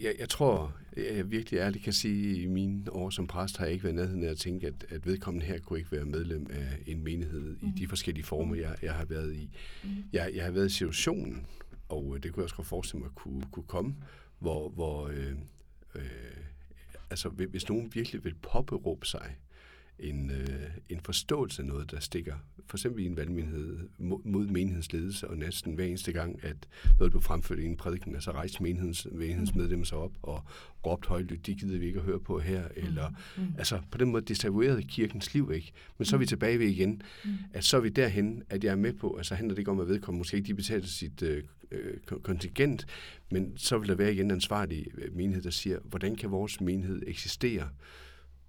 jeg, jeg, tror, jeg, jeg virkelig ærligt kan sige, at i mine år som præst har jeg ikke været nærheden af at tænke, at, at vedkommende her kunne ikke være medlem af en menighed mm. i de forskellige former, jeg, jeg har været i. Mm. Jeg, jeg har været i situationen, og øh, det kunne jeg også godt forestille mig kunne, kunne komme, hvor, hvor øh, øh, altså, hvis- nogen virkelig vil påberåbe sig en, øh, en forståelse af noget, der stikker, for eksempel i en valgmenighed, mod, mod menighedsledelse, og næsten hver eneste gang, at noget blev fremført i en prædiken, altså rejste menighedens, menighedsmedlemmer sig op og råbt højlydt, de gider vi ikke at høre på her, eller Mm. altså på den måde desavuerede kirkens liv ikke. Men så er vi tilbage ved igen, Mm. at så er vi derhen, at jeg er med på, altså handler det ikke om, at vedkommende måske ikke de betaler sit øh, øh, kon- kontingent, men så vil der være igen en ansvarlig øh, menighed, der siger, hvordan kan vores menighed eksistere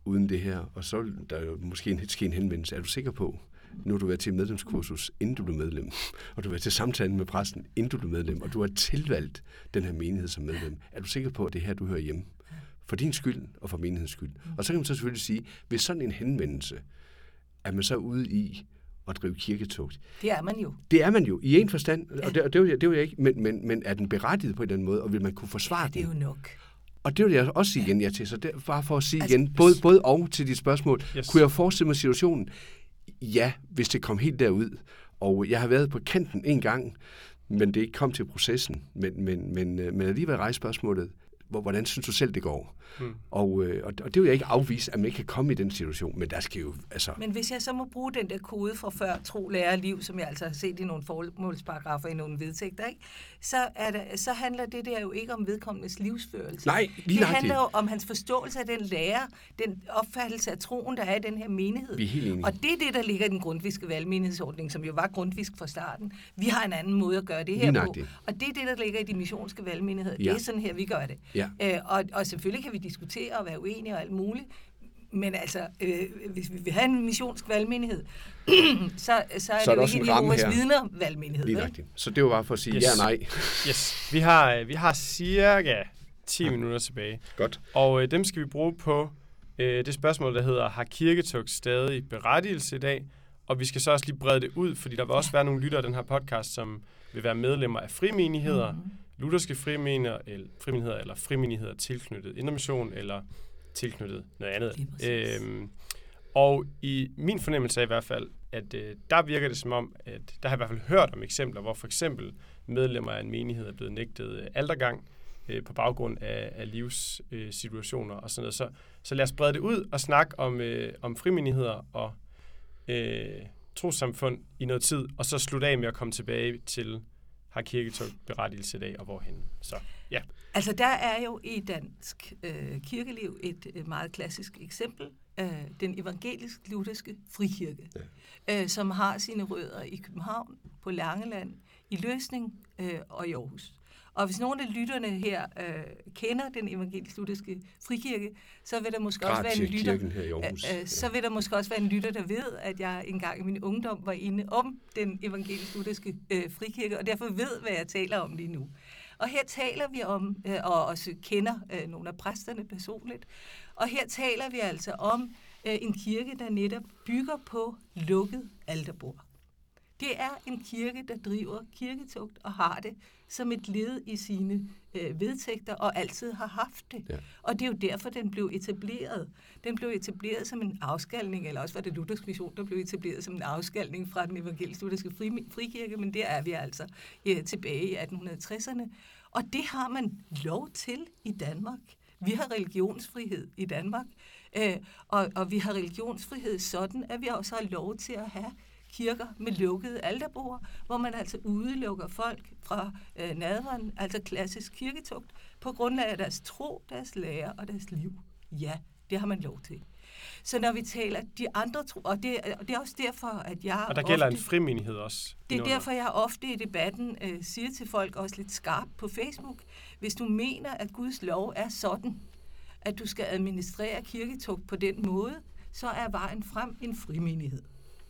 uden det her? Og så vil der jo måske en, ske en henvendelse. Er du sikker på, nu har du været til medlemskursus, inden du blev medlem, og du har været til samtalen med præsten, inden du blev medlem, og du har tilvalgt den her menighed som medlem. Er du sikker på, at det er her, du hører hjemme? For din skyld og for menighedens skyld. Og så kan man så selvfølgelig sige, hvis sådan en henvendelse, er man så ude i at drive kirketugt. Det er man jo. Det er man jo i en forstand, og det, og det, vil jeg, det vil jeg ikke, men, men, men er den berettiget på en eller anden måde, og vil man kunne forsvare Ja, det er jo nok. Og det vil jeg også sige igen ja til, så det, bare for at sige Altså, igen, både, både og til dit spørgsmål, Yes. kunne jeg forestille mig situationen? Ja, hvis det kom helt derud. Og jeg har været på kanten en gang, men det er ikke kom til processen. Men, men, men, øh, men alligevel rejse spørgsmålet, hvor- hvordan synes du selv, det går? Mm. Og, øh, og og det vil jeg ikke afvise, at man ikke kan komme i den situation, men der skal jo, altså... Men hvis jeg så må bruge den der kode fra før tro, lære liv, som jeg altså har set i nogle formålsparagrafer i nogle vedtægter, ikke? Så, er det, så handler det der jo ikke om vedkommendes livsførelse. Nej, lige Det handler jo om hans forståelse af den lære, den opfattelse af troen, der er i den her menighed. Vi er helt enige. Og det er det, der ligger i den grundviske valgmenighedsordning, som jo var grundvisk fra starten. Vi har en anden måde at gøre det her Lige på. Og det er det, der ligger i de missionske valgmenigheder. Ja. Det er sådan her, vi gør det. Ja. Øh, og, og selvfølgelig kan vi diskutere og være uenige og alt muligt, Men altså, øh, hvis vi vil have en missionsk valgmenighed, så, så er Så det jo ikke en Jehovas vidner valgmenighed. Lige rigtigt. Så det var bare for at sige Yes. ja nej. Yes. Vi har, øh, vi har cirka 10 minutter tilbage. Godt. Og øh, dem skal vi bruge på øh, det spørgsmål, der hedder, har kirketog stadig berettigelse i dag? Og vi skal så også lige brede det ud, fordi der vil også være nogle lyttere af den her podcast, som vil være medlemmer af frimenigheder, mm-hmm. lutherske frimenigheder eller, frimenigheder, eller frimenigheder tilknyttet Indermission, eller tilknyttet noget andet. Øhm, og i min fornemmelse er i hvert fald, at øh, der virker det som om, at der har jeg i hvert fald hørt om eksempler, hvor for eksempel medlemmer af en menighed er blevet nægtet øh, aldergang øh, på baggrund af, af livssituationer øh, situationer og sådan noget. Så, så lad os brede det ud og snakke om, øh, om frimenigheder og øh, trosamfund i noget tid, og så slutte af med at komme tilbage til, har kirketog berettigelse i dag, og hvorhen. Så ja, Altså, der er jo i dansk øh, kirkeliv et øh, meget klassisk eksempel. Øh, den evangelisk-lutherske frikirke, ja. øh, som har sine rødder i København, på Langeland, i Løsning øh, og i Aarhus. Og hvis nogle af lytterne her øh, kender den evangelisk-lutherske frikirke, så vil der måske også være en lytter, her i Aarhus. Øh, øh, så vil der måske også være en lytter, der ved, at jeg engang i min ungdom var inde om den evangelisk-lutherske øh, frikirke, og derfor ved, hvad jeg taler om lige nu. Og her taler vi om, øh, og også kender øh, nogle af præsterne personligt, og her taler vi altså om øh, en kirke, der netop bygger på lukket alterbord. Det er en kirke, der driver kirketugt og har det som et led i sine øh, vedtægter og altid har haft det. Ja. Og det er jo derfor, den blev etableret. Den blev etableret som en afskalning, eller også var det Luthersk Mission, der blev etableret som en afskalning fra den evangelisk-lutherske fri, frikirke, men der er vi altså øh, tilbage i 1860'erne. Og det har man lov til i Danmark. Vi har religionsfrihed i Danmark, øh, og, og vi har religionsfrihed sådan, at vi også har lov til at have kirker med lukkede alterbord, hvor man altså udelukker folk fra øh, nadveren, altså klassisk kirketugt, på grundlag af deres tro, deres lære og deres liv. Ja, det har man lov til. Så når vi taler de andre tro, og det, og det er også derfor, at jeg og der gælder ofte, en frimenighed også. det er derfor, jeg ofte i debatten øh, siger til folk, også lidt skarpt på Facebook, hvis du mener, at Guds lov er sådan, at du skal administrere kirketugt på den måde, så er vejen frem en frimenighed.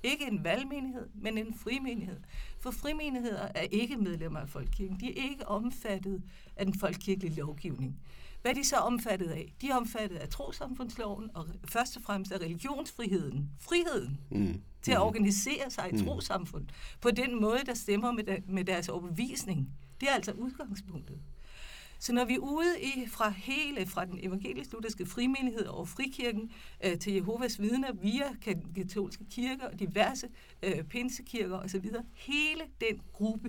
Ikke en valgmenighed, men en frimenighed. For frimenigheder er ikke medlemmer af folkekirken. De er ikke omfattet af den folkekirkelige lovgivning. Hvad er de så omfattet af? De er omfattet af trosamfundsloven og først og fremmest af religionsfriheden. Friheden Mm. til at organisere sig i et trosamfund på den måde, der stemmer med, der, med deres overbevisning. Det er altså udgangspunktet. Så når vi er ude i fra hele, fra den evangelisk-lutherske frimenighed og frikirken øh, til Jehovas vidner via katolske kirker og diverse øh, pinsekirker osv., hele den gruppe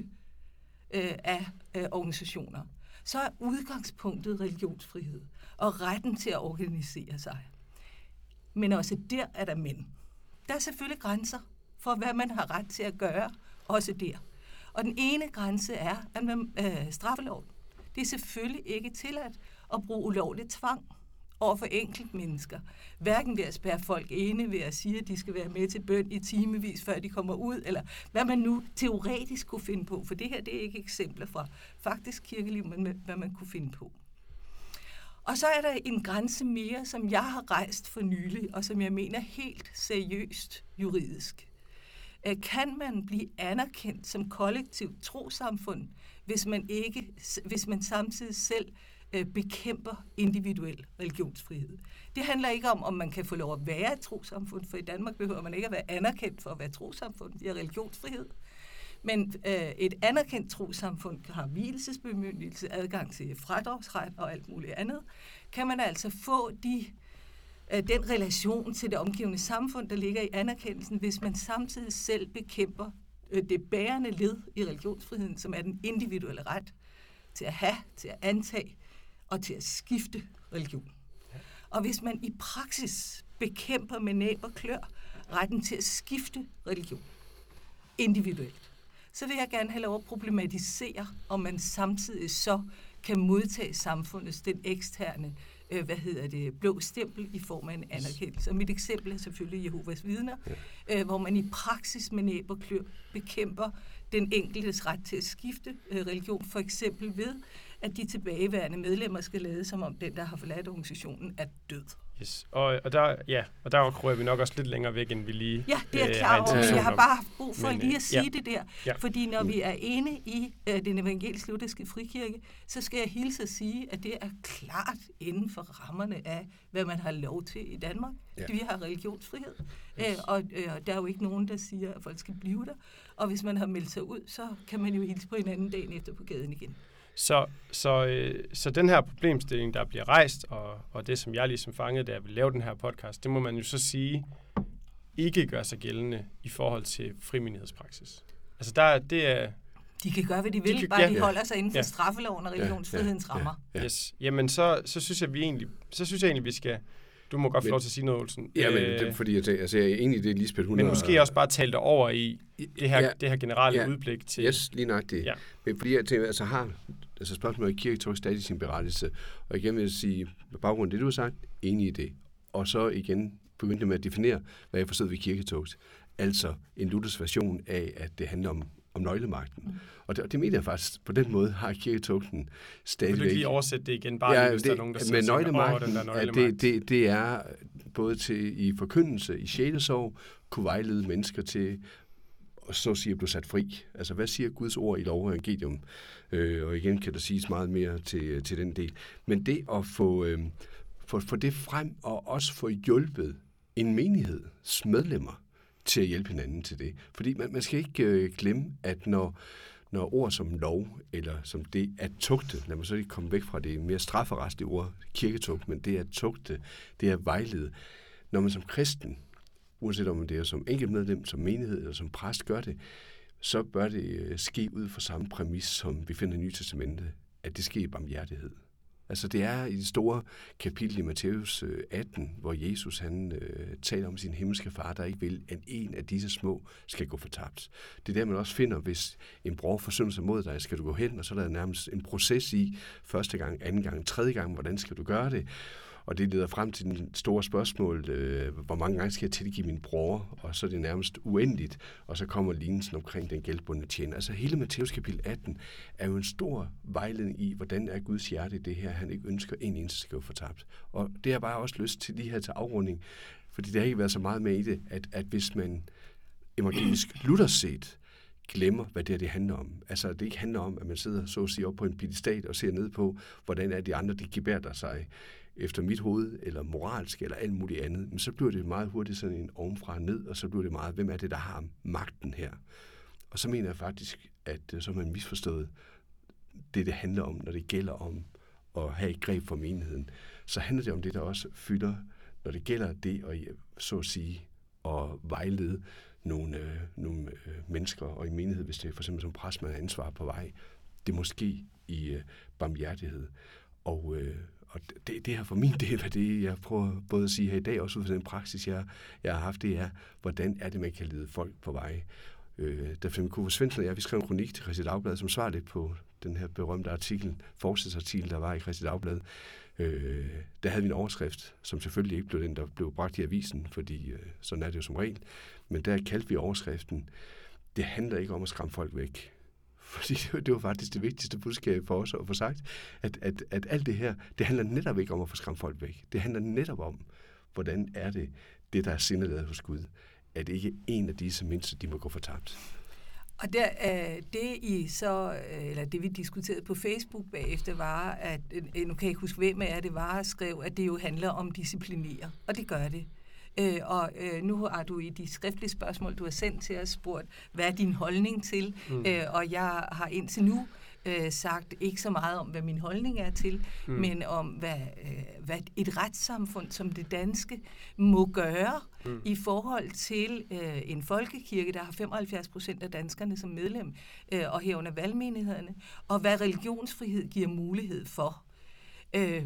øh, af øh, organisationer, så er udgangspunktet religionsfrihed og retten til at organisere sig. Men også der er der mænd. Der er selvfølgelig grænser for, hvad man har ret til at gøre, også der. Og den ene grænse er, at man øh, straffeloven. Det er selvfølgelig ikke tilladt at bruge ulovlig tvang over for enkelt mennesker. Hverken ved at spære folk inde, ved at sige, at de skal være med til bøn i timevis, før de kommer ud, eller hvad man nu teoretisk kunne finde på. For det her det er ikke eksempler fra faktisk kirkeliv, men hvad man kunne finde på. Og så er der en grænse mere, som jeg har rejst for nylig, og som jeg mener helt seriøst juridisk. Øh, kan man blive anerkendt som kollektivt trosamfund, hvis man, ikke, hvis man samtidig selv øh, bekæmper individuel religionsfrihed? Det handler ikke om, om man kan få lov at være et trosamfund, for i Danmark behøver man ikke at være anerkendt for at være et trosamfund. Vi har religionsfrihed. Men øh, et anerkendt trosamfund har hvilesesbemyndigelse, adgang til fradragsret og alt muligt andet. Kan man altså få de, øh, den relation til det omgivende samfund, der ligger i anerkendelsen, hvis man samtidig selv bekæmper det bærende led i religionsfriheden, som er den individuelle ret til at have, til at antage og til at skifte religion. Og hvis man i praksis bekæmper med næb og klør retten til at skifte religion individuelt, så vil jeg gerne have lov at problematisere, om man samtidig så kan modtage samfundets, den eksterne, øh, hvad hedder det, blå stempel i form af en anerkendelse. Og mit eksempel er selvfølgelig Jehovas vidner, øh, hvor man i praksis med næb og klør bekæmper den enkeltes ret til at skifte øh, religion, for eksempel ved, at de tilbageværende medlemmer skal lade som om den, der har forladt organisationen, er død. Yes. Og, og, der, ja, og der krøjer vi nok også lidt længere væk, end vi lige Ja, det er øh, klar over, men jeg har bare haft brug for Men, lige øh, at sige ja. det der. Ja. Fordi når vi er inde i øh, den evangelisk-lutherske frikirke, så skal jeg hilse at sige, at det er klart inden for rammerne af, hvad man har lov til i Danmark. Ja. Vi har religionsfrihed, øh, og øh, der er jo ikke nogen, der siger, at folk skal blive der. Og hvis man har meldt sig ud, så kan man jo hilse på hinanden dagen efter på gaden igen. Så, så, øh, så den her problemstilling, der bliver rejst, og, og det, som jeg ligesom fangede, da jeg ville lave den her podcast, det må man jo så sige, ikke gør sig gældende i forhold til frimenighedspraksis. Altså der, er- det er, De kan gøre, hvad de vil, kan- bare ja. de holder sig inden for Ja. straffeloven og religionsfrihedens rammer. Ja. yes. Jamen så, så synes jeg, vi egentlig, så synes jeg egentlig, vi skal, du må godt få lov til at sige noget, Olsen. Ja, men Øh, det, er fordi jeg, tænker, altså, jeg er i det, Lisbeth, hun men har- måske også bare tale det over i det her, Ja. det her generelle Ja. udblik til... Yes, lige nok det. Ja. Men fordi jeg tænker, altså har altså spørgsmålet i kirketog stadig sin berettelse, og igen vil jeg sige, på baggrund af det, du har sagt, enig i det. Og så igen begyndte med at definere, hvad jeg forstod ved kirketogt. Altså en Luthers version af, at det handler om, om nøglemagten. Mm. Og, det, og det mener jeg faktisk, på den måde har kirketogten Vil du stadigvæk... ikke lige oversætte det igen, bare lige, hvis der er nogen, der med åh, nøglemagten, den der nøglemagt. det, det, det er både til i forkyndelse, i sjælesorg, kunne vejlede mennesker til og så siger du sat fri. Altså, hvad siger Guds ord i lov og evangelium? Øh, og igen kan der siges meget mere til, øh, til den del. Men det at få, øh, få, få det frem, og også få hjulpet en menigheds medlemmer til at hjælpe hinanden til det. Fordi man, man skal ikke øh, glemme, at når, når ord som lov, eller som det at tugte, lad mig så ikke komme væk fra det mere strafferetlige ord, kirketugt, men det at tugte, det at vejlede. Når man som kristen, uanset om det er som enkeltmedlem, som menighed eller som præst gør det, så bør det øh, ske ud fra samme præmis, som vi finder i Nye Testamente, at det sker i barmhjertighed. Altså det er i det store kapitel i Matthæus 18, øh, hvor Jesus han øh, taler om sin himmelske far, der ikke vil, at en af disse små skal gå fortabt. Det er der, man også finder, hvis en bror forsynder sig mod dig, skal du gå hen, og så er der nærmest en proces i første gang, anden gang, tredje gang, hvordan skal du gøre det? Og det leder frem til den store spørgsmål, øh, hvor mange gange skal jeg tilgive min bror? Og så er det nærmest uendeligt, og så kommer lignelsen omkring den gældbundne tjener. Altså hele Matthæus kapitel 18 er jo en stor vejledning i, hvordan er Guds hjerte i det her, han ikke ønsker en eneste skal gå fortabt. Og det har bare også lyst til lige her til afrunding, fordi det har ikke været så meget med i det, at, at hvis man evangelisk Luther set glemmer, hvad det her det handler om. Altså, det ikke handler om, at man sidder så at sige op på en pedestal og ser ned på, hvordan er de andre, de gebærder sig efter mit hoved, eller moralsk, eller alt muligt andet. Men så bliver det meget hurtigt sådan en ovenfra og ned, og så bliver det meget, hvem er det, der har magten her? Og så mener jeg faktisk, at øh, så har man misforstået det, det handler om, når det gælder om at have et greb for menigheden. Så handler det om det, der også fylder, når det gælder det, at, øh, så at sige, at vejlede nogle, øh, nogle øh, mennesker og i menighed, hvis det er for eksempel som præst, man har ansvar på vej. Det er måske i øh, barmhjertighed. Og, øh, og det, det her for min del, af det jeg prøver både at sige her i dag, også ud fra den praksis, jeg, jeg har haft, det er, hvordan er det, man kan lede folk på vej. Øh, da Flemming Kofod Svendsen og jeg, vi skrev en kronik til Christi Dagblad, som svarer lidt på den her berømte artikel, forskningsartikel, der var i Christi Dagblad. Øh, der havde vi en overskrift, som selvfølgelig ikke blev den, der blev bragt i avisen, fordi øh, sådan er det jo som regel. Men der kaldte vi overskriften, det handler ikke om at skræmme folk væk. Fordi det var, faktisk det vigtigste budskab for os at få sagt, at, at, at alt det her, det handler netop ikke om at få skræmt folk væk. Det handler netop om, hvordan er det, det der er sindelaget hos Gud, at ikke en af disse mindste, de må gå fortabt. Og der, øh, det I så, øh, eller det vi diskuterede på Facebook bagefter, var, at, øh, nu kan jeg ikke huske, hvem af jer det var, skrev, at det jo handler om disciplinere. Og det gør det. Øh, og øh, nu har du i de skriftlige spørgsmål, du har sendt til os, spurgt, hvad er din holdning til? Mm. Øh, og jeg har indtil nu øh, sagt ikke så meget om, hvad min holdning er til, mm. men om, hvad, øh, hvad et retssamfund som det danske må gøre mm. i forhold til øh, en folkekirke, der har 75 procent af danskerne som medlem, øh, og herunder valgmenighederne, og hvad religionsfrihed giver mulighed for. Øh,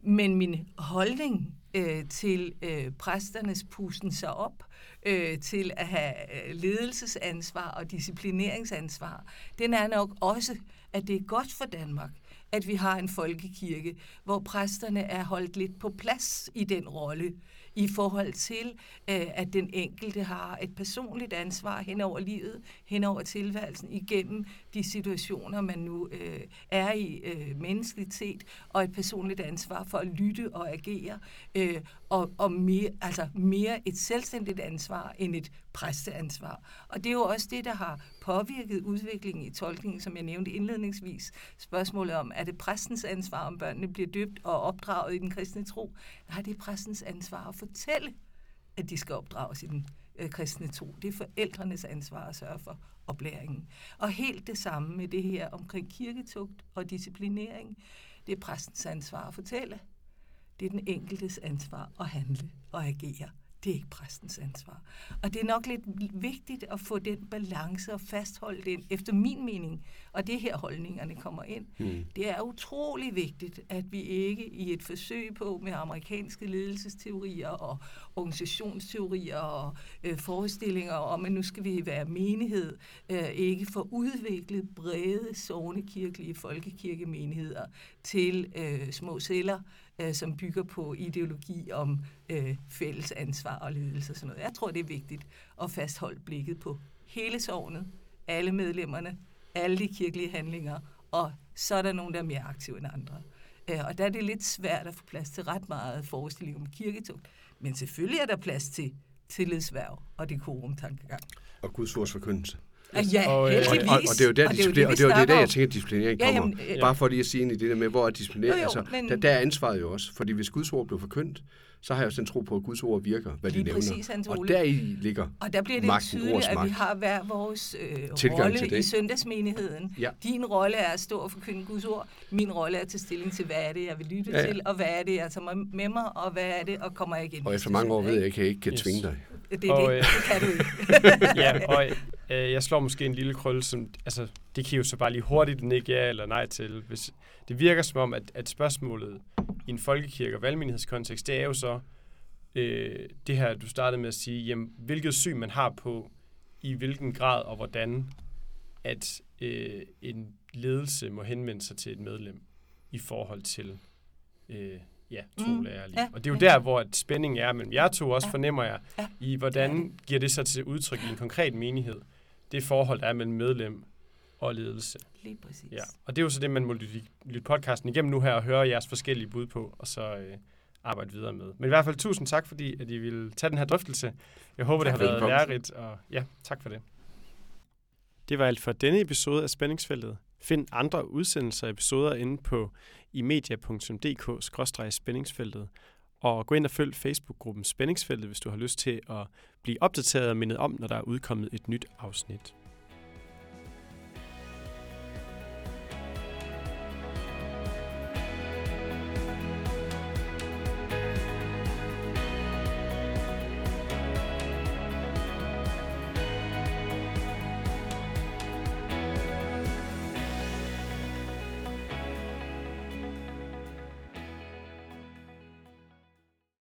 men min holdning øh, til øh, præsternes pusten sig op, øh, til at have øh, ledelsesansvar og disciplineringsansvar, den er nok også, at det er godt for Danmark, at vi har en folkekirke, hvor præsterne er holdt lidt på plads i den rolle, i forhold til, øh, at den enkelte har et personligt ansvar hen over livet, hen over tilværelsen, igennem de situationer, man nu øh, er i øh, menneskeligt set, og et personligt ansvar for at lytte og agere, øh, og, og mere, altså mere et selvstændigt ansvar end et præsteansvar. Og det er jo også det, der har påvirket udviklingen i tolkningen, som jeg nævnte indledningsvis. Spørgsmålet om, er det præstens ansvar, om børnene bliver døbt og opdraget i den kristne tro? Nej, det er præstens ansvar at fortælle, at de skal opdrages i den øh, kristne tro. Det er forældrenes ansvar at sørge for oplæringen. Og helt det samme med det her omkring kirketugt og disciplinering. Det er præstens ansvar at fortælle. Det er den enkeltes ansvar at handle og agere det er ikke præstens ansvar. Og det er nok lidt vigtigt at få den balance og fastholde den, efter min mening, og det her holdningerne kommer ind. Mm. Det er utrolig vigtigt, at vi ikke i et forsøg på med amerikanske ledelsesteorier og organisationsteorier og øh, forestillinger om, at nu skal vi være menighed, øh, ikke få udviklet brede, sovende kirkelige folkekirkemenigheder til øh, små celler, øh, som bygger på ideologi om øh, fælles ansvar og ledelse og sådan noget. Jeg tror, det er vigtigt at fastholde blikket på hele sovnet, alle medlemmerne, alle de kirkelige handlinger, og så er der nogen, der er mere aktive end andre. Øh, og der er det lidt svært at få plads til ret meget forestilling om kirketugt. Men selvfølgelig er der plads til tillidsværv og dekorumtankegang. Og Guds ords forkyndelse. Ja, og, heldigvis. Og, og, og det er jo der, og det, er det, og det, er det, der, jeg tænker, at disciplinering ja, kommer. Jamen, Bare for lige at sige ind i det der med, hvor er disciplinering. Jo, jo, altså, men... der, der er ansvaret jo også. Fordi hvis Guds ord blev forkyndt, så har jeg også en tro på, at Guds ord virker, hvad de nævner. Præcis, og der i ligger Og der bliver det magten, tydeligt, at vi har hver vores øh, rolle i søndagsmenigheden. Ja. Din rolle er at stå og forkynde Guds ord. Min rolle er at tage stilling til, hvad er det, jeg vil lytte ja, ja. til, og hvad er det, jeg tager med mig, og hvad er det, og kommer jeg igen. Og efter mange år ved jeg, at jeg ikke kan yes. tvinge dig. Det er og, det, øh, det kan du ikke. ja, og øh, jeg slår måske en lille krølle, som, altså, det kan jo så bare lige hurtigt ikke ja eller nej til. Hvis, det virker som om, at, at spørgsmålet i en folkekirke- og valgmenighedskontekst, det er jo så øh, det her, du startede med at sige, jamen, hvilket syn man har på, i hvilken grad og hvordan, at øh, en ledelse må henvende sig til et medlem i forhold til øh, ja, to mm. lærerlige. Ja, og det er jo der, hvor spændingen er mellem jer to også, ja. fornemmer jeg, ja. i hvordan giver det sig til udtryk i en konkret menighed, det forhold, der er mellem medlem og ledelse. Lige præcis. Ja. Og det er jo så det, man må lytte, lytte podcasten igennem nu her og høre jeres forskellige bud på, og så øh, arbejde videre med. Men i hvert fald tusind tak, fordi at I ville tage den her drøftelse. Jeg håber, tak det har været lærerigt, og ja, tak for det. Det var alt for denne episode af Spændingsfeltet. Find andre udsendelser og episoder inde på imedia.dk-spændingsfeltet, og gå ind og følg Facebook-gruppen Spændingsfeltet, hvis du har lyst til at blive opdateret og mindet om, når der er udkommet et nyt afsnit.